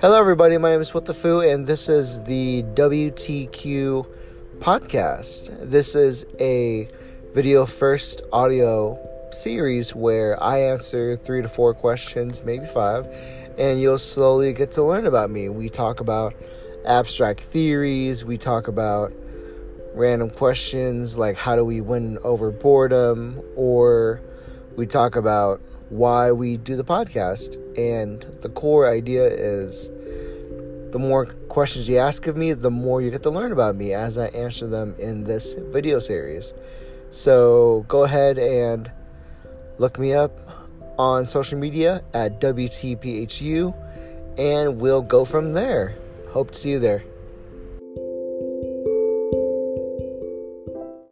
Hello, everybody. My name is What the Foo, and this is the WTQ podcast. This is a video first audio series where I answer three to four questions, maybe five, and you'll slowly get to learn about me. We talk about abstract theories, we talk about random questions like how do we win over boredom, or we talk about why we do the podcast. And the core idea is the more questions you ask of me, the more you get to learn about me as I answer them in this video series. So go ahead and look me up on social media at WTPHU, and we'll go from there. Hope to see you there.